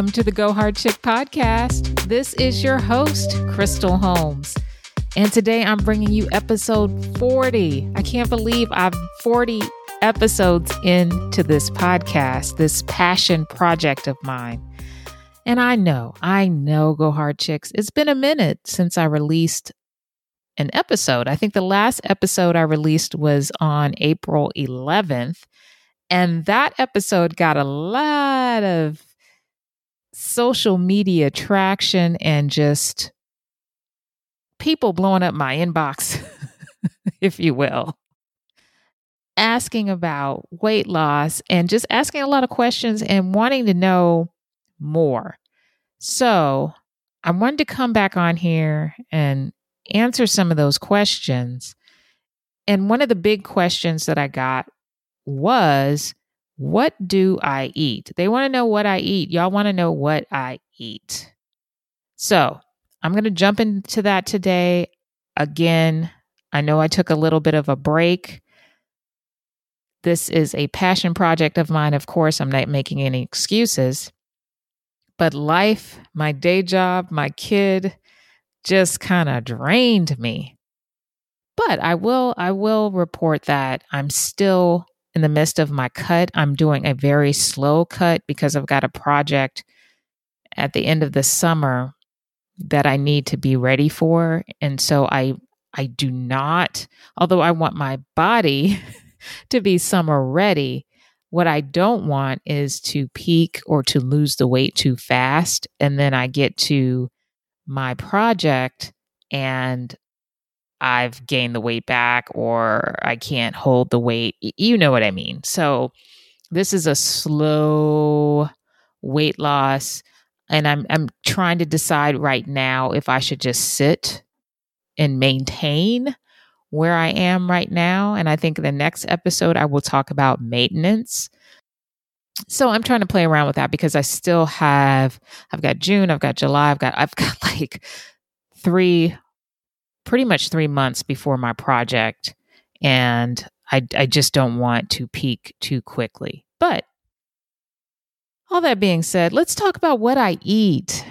Welcome to the Go Hard Chick podcast. This is your host, Crystal Holmes. And today I'm bringing you episode 40. I can't believe I'm 40 episodes into this podcast, this passion project of mine. And I know, I know, Go Hard Chicks, it's been a minute since I released an episode. I think the last episode I released was on April 11th. And that episode got a lot of social media traction and just people blowing up my inbox, if you will, asking about weight loss and just asking a lot of questions and wanting to know more. So I wanted to come back on here and answer some of those questions. And one of the big questions that I got was what do I eat? They want to know what I eat. Y'all want to know what I eat. So I'm going to jump into that today. Again, I know I took a little bit of a break. This is a passion project of mine. Of course, I'm not making any excuses. But life, my day job, my kid just kind of drained me. But I will I will report that I'm still in the midst of my cut. I'm doing a very slow cut because I've got a project at the end of the summer that I need to be ready for. And so I I do not, although I want my body to be summer ready, what I don't want is to peak or to lose the weight too fast. And then I get to my project and I've gained the weight back or I can't hold the weight. You know what I mean. So this is a slow weight loss and I'm I'm trying to decide right now if I should just sit and maintain where I am right now and I think the next episode I will talk about maintenance. So I'm trying to play around with that because I still have I've got June, I've got July, I've got I've got like 3 pretty much three months before my project. And I, I just don't want to peak too quickly. But all that being said, let's talk about what I eat.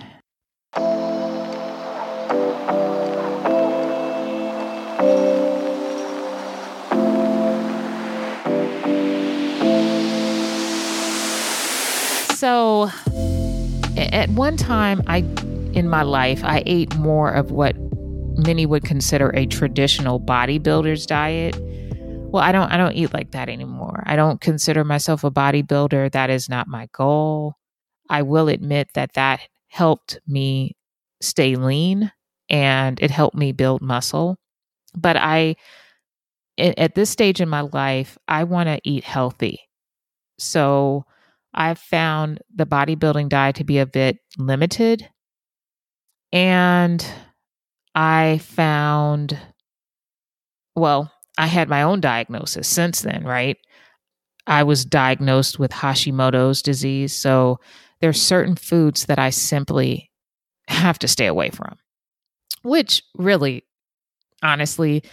So at one time I in my life I ate more of what many would consider a traditional bodybuilder's diet. Well, I don't I don't eat like that anymore. I don't consider myself a bodybuilder. That is not my goal. I will admit that that helped me stay lean and it helped me build muscle. But I at this stage in my life, I want to eat healthy. So I've found the bodybuilding diet to be a bit limited. And I found, well, I had my own diagnosis since then, right? I was diagnosed with Hashimoto's disease. So there are certain foods that I simply have to stay away from, which really, honestly,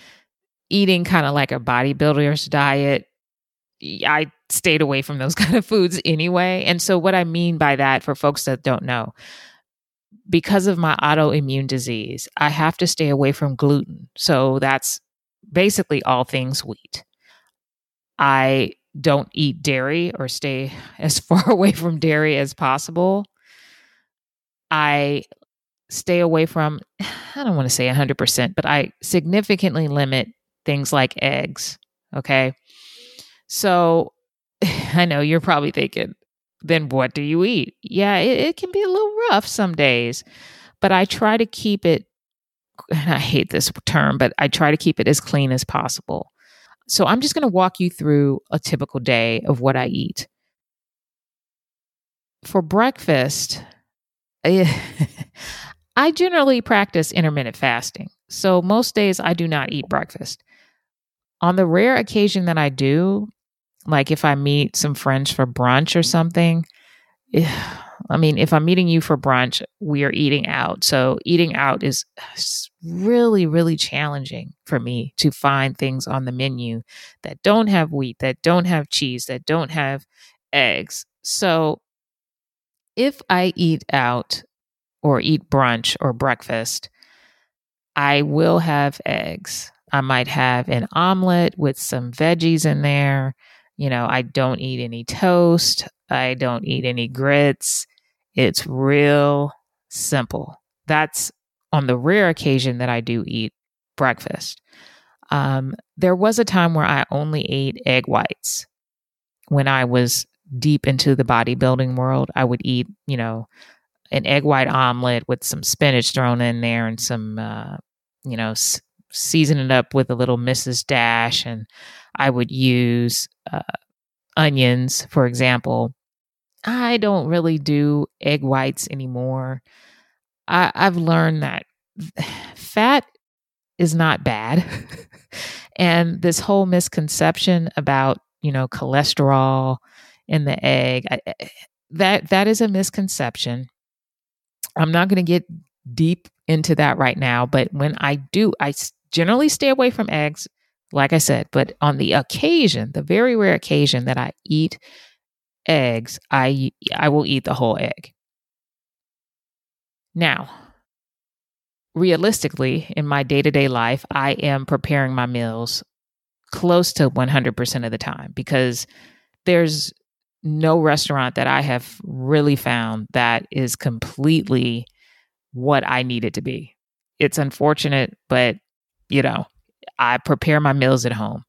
eating kind of like a bodybuilder's diet, I stayed away from those kind of foods anyway. And so, what I mean by that, for folks that don't know, because of my autoimmune disease, I have to stay away from gluten. So that's basically all things wheat. I don't eat dairy or stay as far away from dairy as possible. I stay away from, I don't want to say 100%, but I significantly limit things like eggs. Okay. So I know you're probably thinking, then what do you eat? Yeah, it, it can be a little rough some days, but I try to keep it, and I hate this term, but I try to keep it as clean as possible. So I'm just going to walk you through a typical day of what I eat. For breakfast, eh, I generally practice intermittent fasting. So most days I do not eat breakfast. On the rare occasion that I do, like if I meet some friends for brunch or something, eh, I mean, if I'm meeting you for brunch, we are eating out. So eating out is really, really challenging for me to find things on the menu that don't have wheat, that don't have cheese, that don't have eggs. So if I eat out or eat brunch or breakfast, I will have eggs. I might have an omelet with some veggies in there. You know, I don't eat any toast. I don't eat any grits. It's real simple. That's on the rare occasion that I do eat breakfast. Um, there was a time where I only ate egg whites. When I was deep into the bodybuilding world, I would eat, you know, an egg white omelet with some spinach thrown in there and some, uh, you know, season it up with a little Mrs. Dash. And I would use uh, onions, for example. I don't really do egg whites anymore. I, I've learned that fat is not bad. and this whole misconception about, you know, cholesterol in the egg, I, that that is a misconception. I'm not going to get deep into that right now, but when I do, I generally stay away from eggs, like I said, but on the occasion, the very rare occasion that I eat eggs, I I will eat the whole egg. Now, realistically, in my day to day life, I am preparing my meals close to 100% of the time because there's no restaurant that I have really found that is completely what I need it to be. It's unfortunate, but you know, I prepare my meals at home.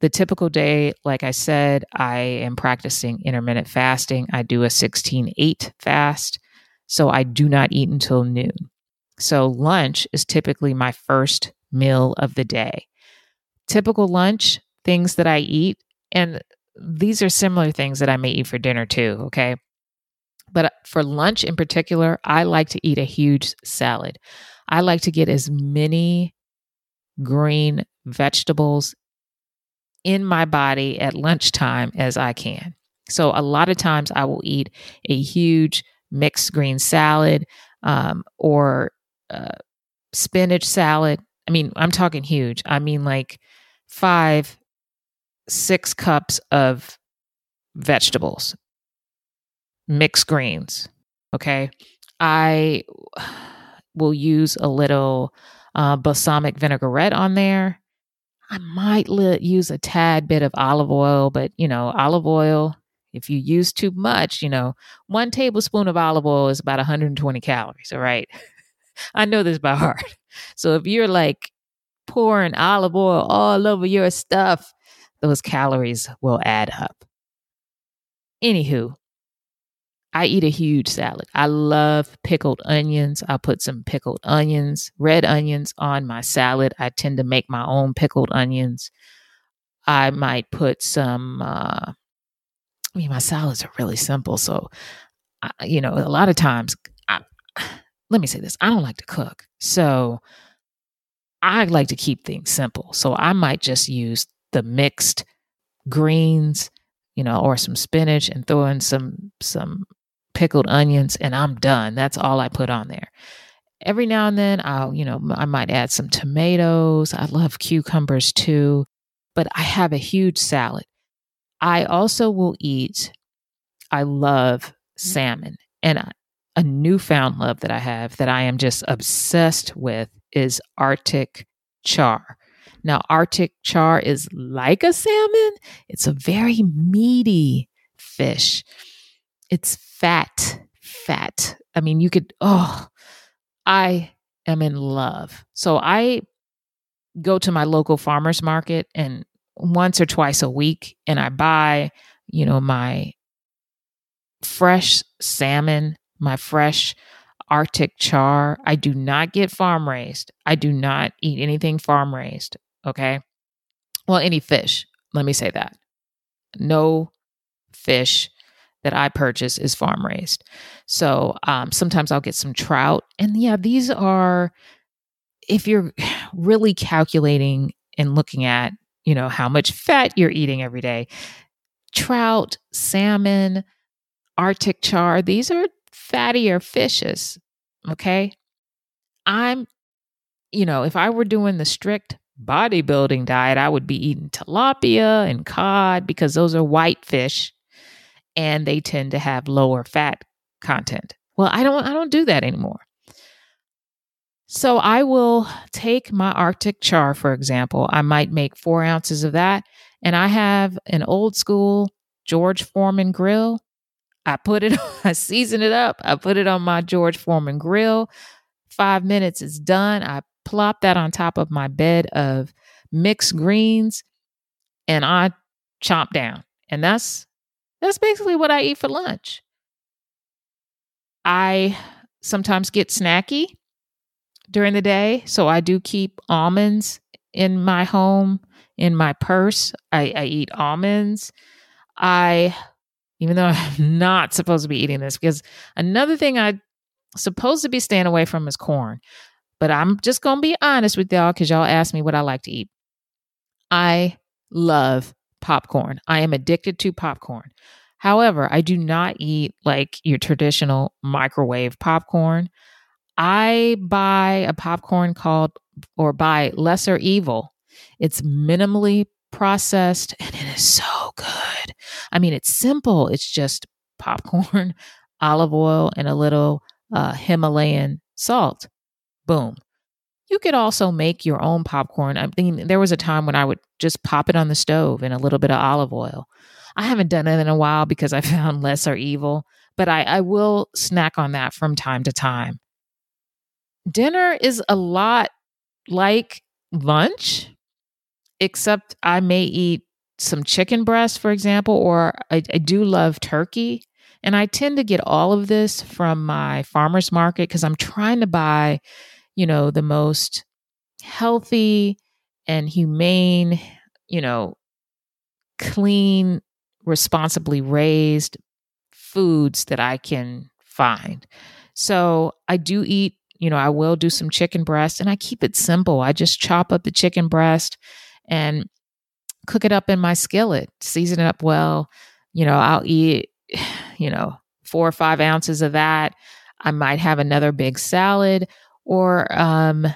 The typical day, like I said, I am practicing intermittent fasting. I do a 16 8 fast. So I do not eat until noon. So lunch is typically my first meal of the day. Typical lunch, things that I eat, and these are similar things that I may eat for dinner too, okay? But uh, for lunch in particular, I like to eat a huge salad. I like to get as many green vegetables in my body at lunchtime as I can. So a lot of times I will eat a huge mixed green salad um, or uh, spinach salad. I mean, I'm talking huge. I mean, like five, six cups of vegetables, mixed greens. Okay. I will use a little uh, balsamic vinaigrette on there. I might li- use a tad bit of olive oil, but you know, olive oil, if you use too much, you know, one tablespoon of olive oil is about 120 calories. All right. I know this by heart. So if you're like pouring olive oil all over your stuff, those calories will add up. Anywho, I eat a huge salad. I love pickled onions. I put some pickled onions, red onions on my salad. I tend to make my own pickled onions. I might put some, uh, I mean, my salads are really simple. So, I, you know, a lot of times, I, let me say this I don't like to cook. So, I like to keep things simple. So, I might just use the mixed greens, you know, or some spinach and throw in some some pickled onions and I'm done. That's all I put on there. Every now and then I'll, you know, I might add some tomatoes. I love cucumbers too, but I have a huge salad. I also will eat I love salmon and a newfound love that I have that I am just obsessed with is Arctic char. Now, Arctic char is like a salmon, it's a very meaty fish. It's fat, fat. I mean, you could, oh, I am in love. So I go to my local farmer's market and once or twice a week and I buy, you know, my fresh salmon, my fresh Arctic char. I do not get farm raised. I do not eat anything farm raised. Okay. Well, any fish. Let me say that. No fish that I purchase is farm raised. So um, sometimes I'll get some trout. And yeah, these are, if you're really calculating and looking at, you know, how much fat you're eating every day, trout, salmon, Arctic char, these are fattier fishes. Okay. I'm, you know, if I were doing the strict bodybuilding diet, I would be eating tilapia and cod because those are white fish and they tend to have lower fat content. Well, I don't I don't do that anymore. So I will take my Arctic char, for example. I might make four ounces of that. And I have an old school George Foreman grill. I put it, I season it up. I put it on my George Foreman grill. Five minutes is done. I plop that on top of my bed of mixed greens and I chomp down. And that's that's basically what I eat for lunch. I sometimes get snacky during the day. So I do keep almonds in my home, in my purse. I, I eat almonds. I, even though I'm not supposed to be eating this, because another thing I'm supposed to be staying away from is corn. But I'm just gonna be honest with y'all because y'all asked me what I like to eat. I love popcorn. I am addicted to popcorn. However, I do not eat like your traditional microwave popcorn. I buy a popcorn called or buy Lesser Evil. It's minimally processed and it is so good. I mean, it's simple. It's just popcorn, olive oil, and a little uh, Himalayan salt. Boom. You could also make your own popcorn. I mean, there was a time when I would just pop it on the stove in a little bit of olive oil. I haven't done it in a while because I found lesser evil, but I, I will snack on that from time to time dinner is a lot like lunch, except I may eat some chicken breast, for example, or I, I do love turkey. And I tend to get all of this from my farmer's market because I'm trying to buy, you know, the most healthy and humane, you know, clean, responsibly raised foods that I can find. So I do eat you know, I will do some chicken breast and I keep it simple. I just chop up the chicken breast and cook it up in my skillet, season it up well. You know, I'll eat, you know, four or five ounces of that. I might have another big salad or um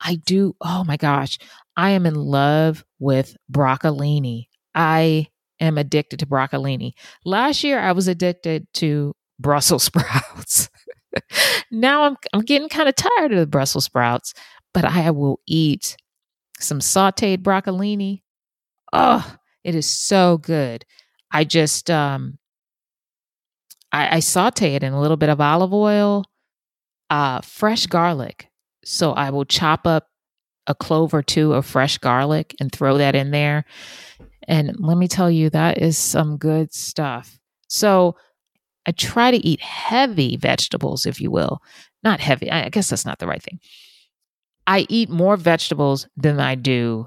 I do oh my gosh, I am in love with broccolini. I am addicted to broccolini. Last year I was addicted to Brussels sprouts now I'm I'm getting kind of tired of the Brussels sprouts, but I will eat some sauteed broccolini. Oh, it is so good. I just um I, I saute it in a little bit of olive oil, uh, fresh garlic. So I will chop up a clove or two of fresh garlic and throw that in there. And let me tell you, that is some good stuff. So I try to eat heavy vegetables, if you will. Not heavy, I guess that's not the right thing. I eat more vegetables than I do,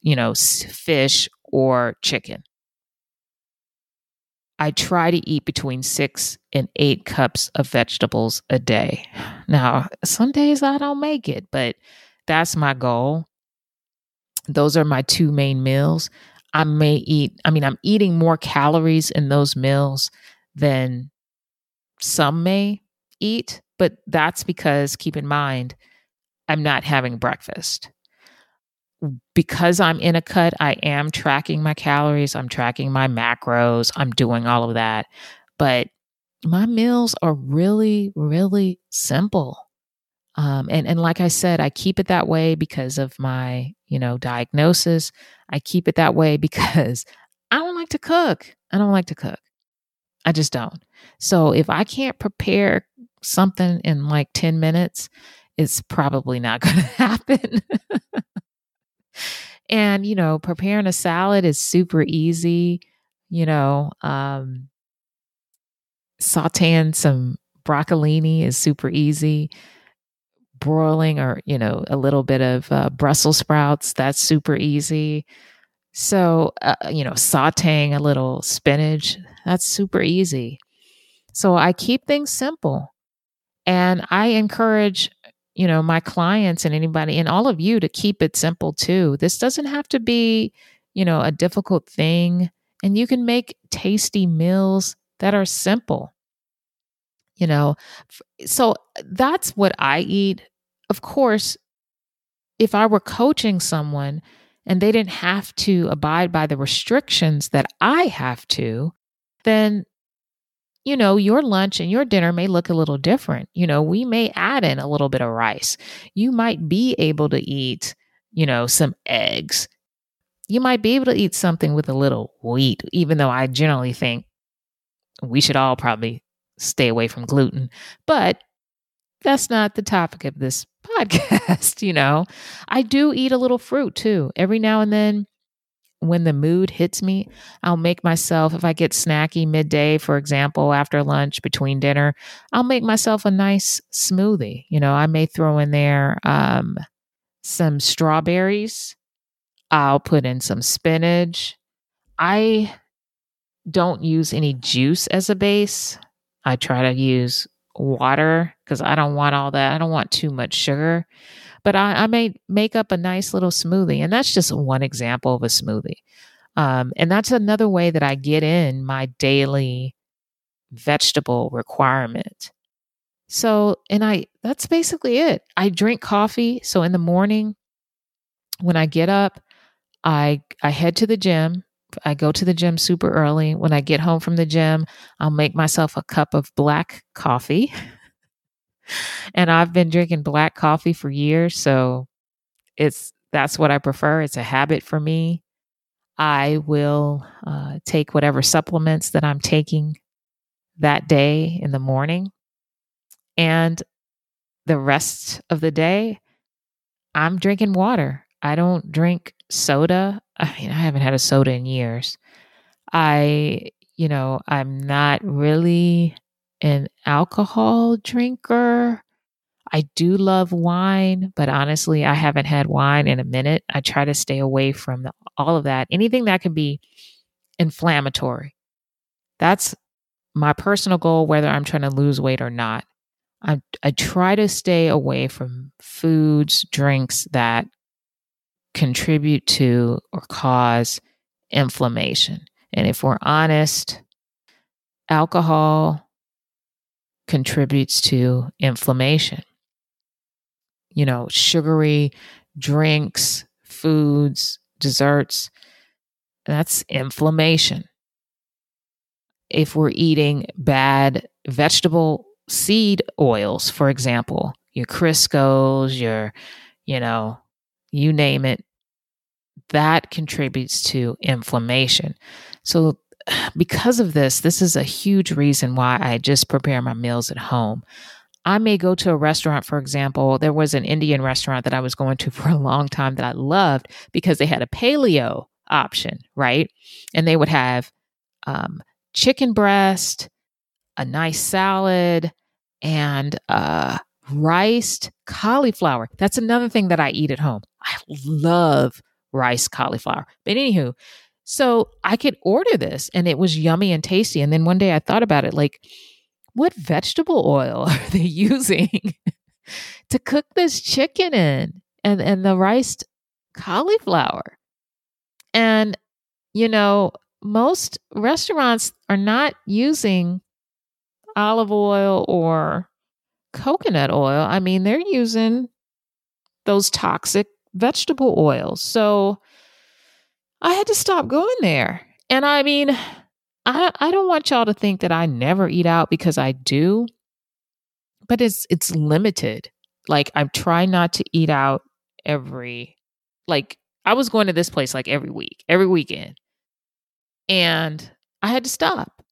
you know, fish or chicken. I try to eat between six and eight cups of vegetables a day. Now, some days I don't make it, but that's my goal. Those are my two main meals. I may eat, I mean, I'm eating more calories in those meals than some may eat, but that's because keep in mind, I'm not having breakfast. Because I'm in a cut, I am tracking my calories, I'm tracking my macros, I'm doing all of that. But my meals are really, really simple. Um, and, and like I said, I keep it that way because of my, you know, diagnosis. I keep it that way because I don't like to cook. I don't like to cook. I just don't. So if I can't prepare something in like 10 minutes, it's probably not going to happen. and, you know, preparing a salad is super easy. You know, um, sauteing some broccolini is super easy. Broiling or, you know, a little bit of uh, Brussels sprouts, that's super easy. So, uh, you know, sauteing a little spinach, that's super easy. So I keep things simple. And I encourage, you know, my clients and anybody and all of you to keep it simple too. This doesn't have to be, you know, a difficult thing. And you can make tasty meals that are simple. You know, so uh, that's what I eat. Of course, if I were coaching someone, and they didn't have to abide by the restrictions that I have to, then you know, your lunch and your dinner may look a little different. You know, we may add in a little bit of rice. You might be able to eat, you know, some eggs. You might be able to eat something with a little wheat, even though I generally think we should all probably stay away from gluten. But that's not the topic of this podcast, you know. I do eat a little fruit too. Every now and then, when the mood hits me, I'll make myself, if I get snacky midday, for example, after lunch, between dinner, I'll make myself a nice smoothie. You know, I may throw in there um, some strawberries, I'll put in some spinach. I don't use any juice as a base. I try to use water because I don't want all that. I don't want too much sugar. But I, I may make up a nice little smoothie. And that's just one example of a smoothie. Um, and that's another way that I get in my daily vegetable requirement. So, and I, that's basically it. I drink coffee. So in the morning, when I get up, I, I head to the gym. I go to the gym super early. When I get home from the gym, I'll make myself a cup of black coffee. and I've been drinking black coffee for years, so it's that's what I prefer. It's a habit for me. I will uh, take whatever supplements that I'm taking that day in the morning, and the rest of the day, I'm drinking water. I don't drink soda. I mean, I haven't had a soda in years. I, you know, I'm not really an alcohol drinker. I do love wine, but honestly, I haven't had wine in a minute. I try to stay away from all of that. Anything that can be inflammatory. That's my personal goal, whether I'm trying to lose weight or not. I, I try to stay away from foods, drinks that contribute to or cause inflammation. And if we're honest, alcohol contributes to inflammation. You know, sugary drinks, foods, desserts, that's inflammation. If we're eating bad vegetable seed oils, for example, your Crisco's, your, you know, you name it, that contributes to inflammation. So, because of this, this is a huge reason why I just prepare my meals at home. I may go to a restaurant, for example. There was an Indian restaurant that I was going to for a long time that I loved because they had a paleo option, right? And they would have um, chicken breast, a nice salad, and uh, riced cauliflower. That's another thing that I eat at home. I love rice cauliflower. But anywho, so I could order this and it was yummy and tasty. And then one day I thought about it like, what vegetable oil are they using to cook this chicken in and, and the riced cauliflower? And, you know, most restaurants are not using olive oil or coconut oil. I mean, they're using those toxic vegetable oils. So I had to stop going there. And I mean, I I don't want y'all to think that I never eat out because I do. But it's it's limited. Like I'm trying not to eat out every like I was going to this place like every week, every weekend. And I had to stop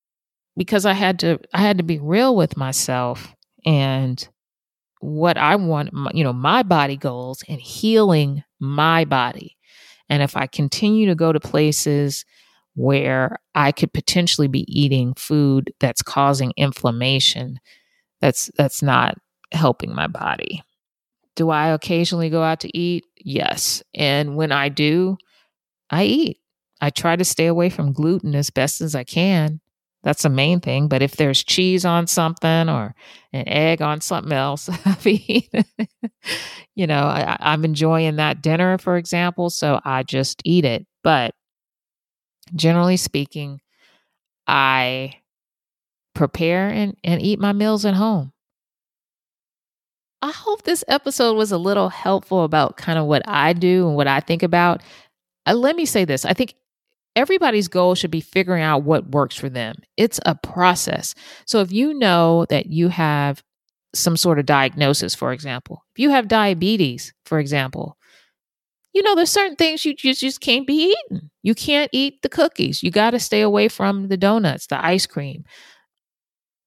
because I had to I had to be real with myself and what I want, you know, my body goals and healing my body. And if I continue to go to places where I could potentially be eating food that's causing inflammation, that's that's not helping my body. Do I occasionally go out to eat? Yes. And when I do, I eat. I try to stay away from gluten as best as I can. That's the main thing. But if there's cheese on something or an egg on something else, I mean, you know, I, I'm enjoying that dinner, for example. So I just eat it. But generally speaking, I prepare and, and eat my meals at home. I hope this episode was a little helpful about kind of what I do and what I think about. Uh, let me say this I think everybody's goal should be figuring out what works for them. It's a process. So if you know that you have some sort of diagnosis, for example, if you have diabetes, for example, you know, there's certain things you just, just can't be eating. You can't eat the cookies. You got to stay away from the donuts, the ice cream.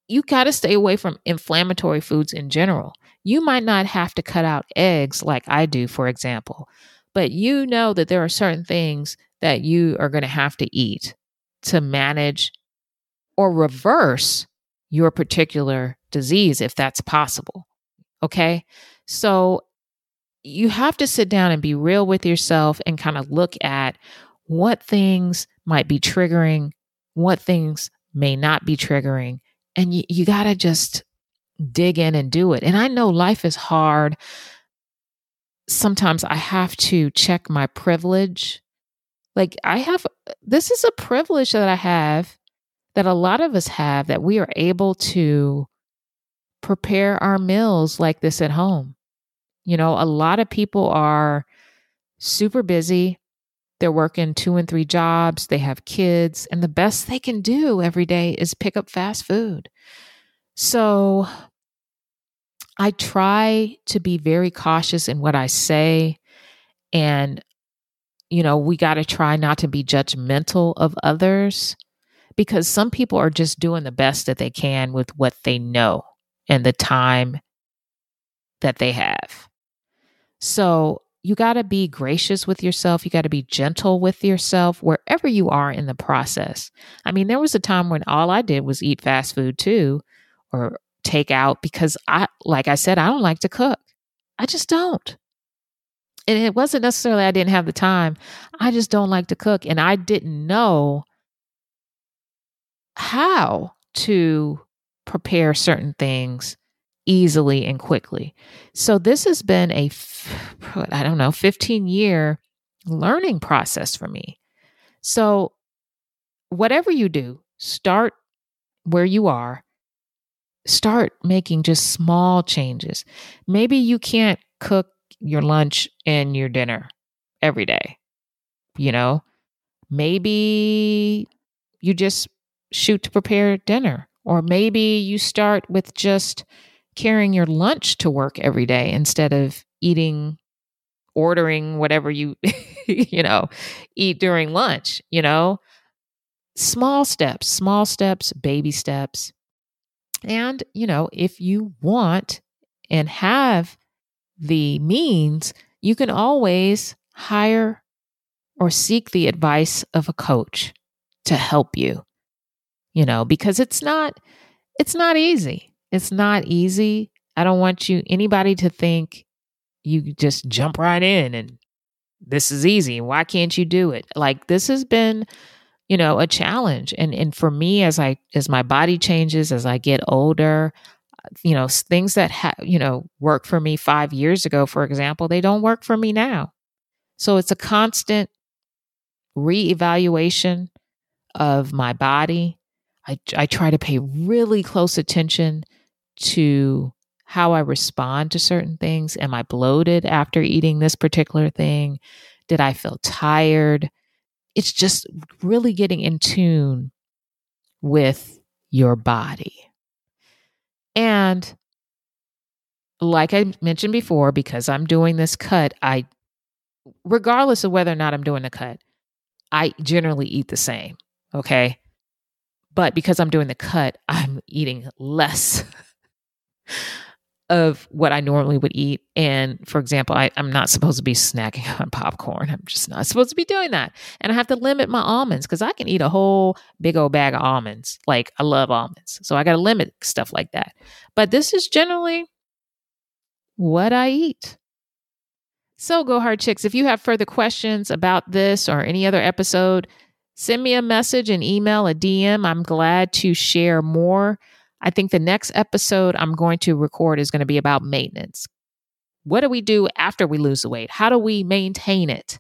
You got to stay away from inflammatory foods in general. You might not have to cut out eggs like I do, for example, but you know that there are certain things that you are going to have to eat to manage or reverse your particular disease if that's possible. Okay. So you have to sit down and be real with yourself and kind of look at what things might be triggering, what things may not be triggering. And you, you got to just dig in and do it. And I know life is hard. Sometimes I have to check my privilege. Like, I have, this is a privilege that I have that a lot of us have that we are able to prepare our meals like this at home. You know, a lot of people are super busy. They're working two and three jobs, they have kids, and the best they can do every day is pick up fast food. So I try to be very cautious in what I say. And, you know, we got to try not to be judgmental of others because some people are just doing the best that they can with what they know and the time that they have. So you got to be gracious with yourself. You got to be gentle with yourself wherever you are in the process. I mean, there was a time when all I did was eat fast food too or take out because I, like I said, I don't like to cook. I just don't. And it wasn't necessarily I didn't have the time. I just don't like to cook. And I didn't know how to prepare certain things easily and quickly. So this has been a I don't know, 15 year learning process for me. So whatever you do, start where you are. Start making just small changes. Maybe you can't cook your lunch and your dinner every day. You know, maybe you just shoot to prepare dinner or maybe you start with just carrying your lunch to work every day instead of eating ordering whatever you you know eat during lunch you know small steps small steps baby steps and you know if you want and have the means you can always hire or seek the advice of a coach to help you you know because it's not it's not easy it's not easy. I don't want you anybody to think you just jump right in and this is easy. Why can't you do it? Like this has been, you know, a challenge. And and for me as I as my body changes, as I get older, you know, things that ha- you know, work for me 5 years ago for example, they don't work for me now. So it's a constant reevaluation of my body. I I try to pay really close attention to how I respond to certain things. Am I bloated after eating this particular thing? Did I feel tired? It's just really getting in tune with your body. And like I mentioned before, because I'm doing this cut, I, regardless of whether or not I'm doing the cut, I generally eat the same. Okay. But because I'm doing the cut, I'm eating less of what I normally would eat. And for example, I, am not supposed to be snacking on popcorn. I'm just not supposed to be doing that. And I have to limit my almonds because I can eat a whole big old bag of almonds. Like I love almonds. So I got to limit stuff like that. But this is generally what I eat. So, Go Hard Chicks, if you have further questions about this or any other episode, send me a message, an email, a DM. I'm glad to share more I think the next episode I'm going to record is going to be about maintenance. What do we do after we lose the weight? How do we maintain it?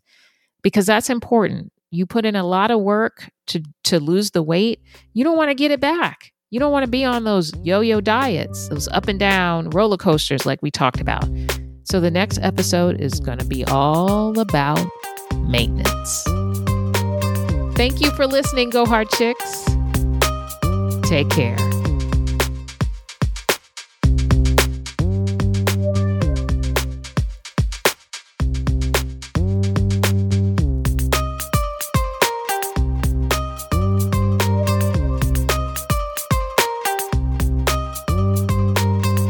Because that's important. You put in a lot of work to to lose the weight. You don't want to get it back. You don't want to be on those yo-yo diets, those up and down roller coasters like we talked about. So the next episode is going to be all about maintenance. Thank you for listening, Go Hard Chicks. Take care.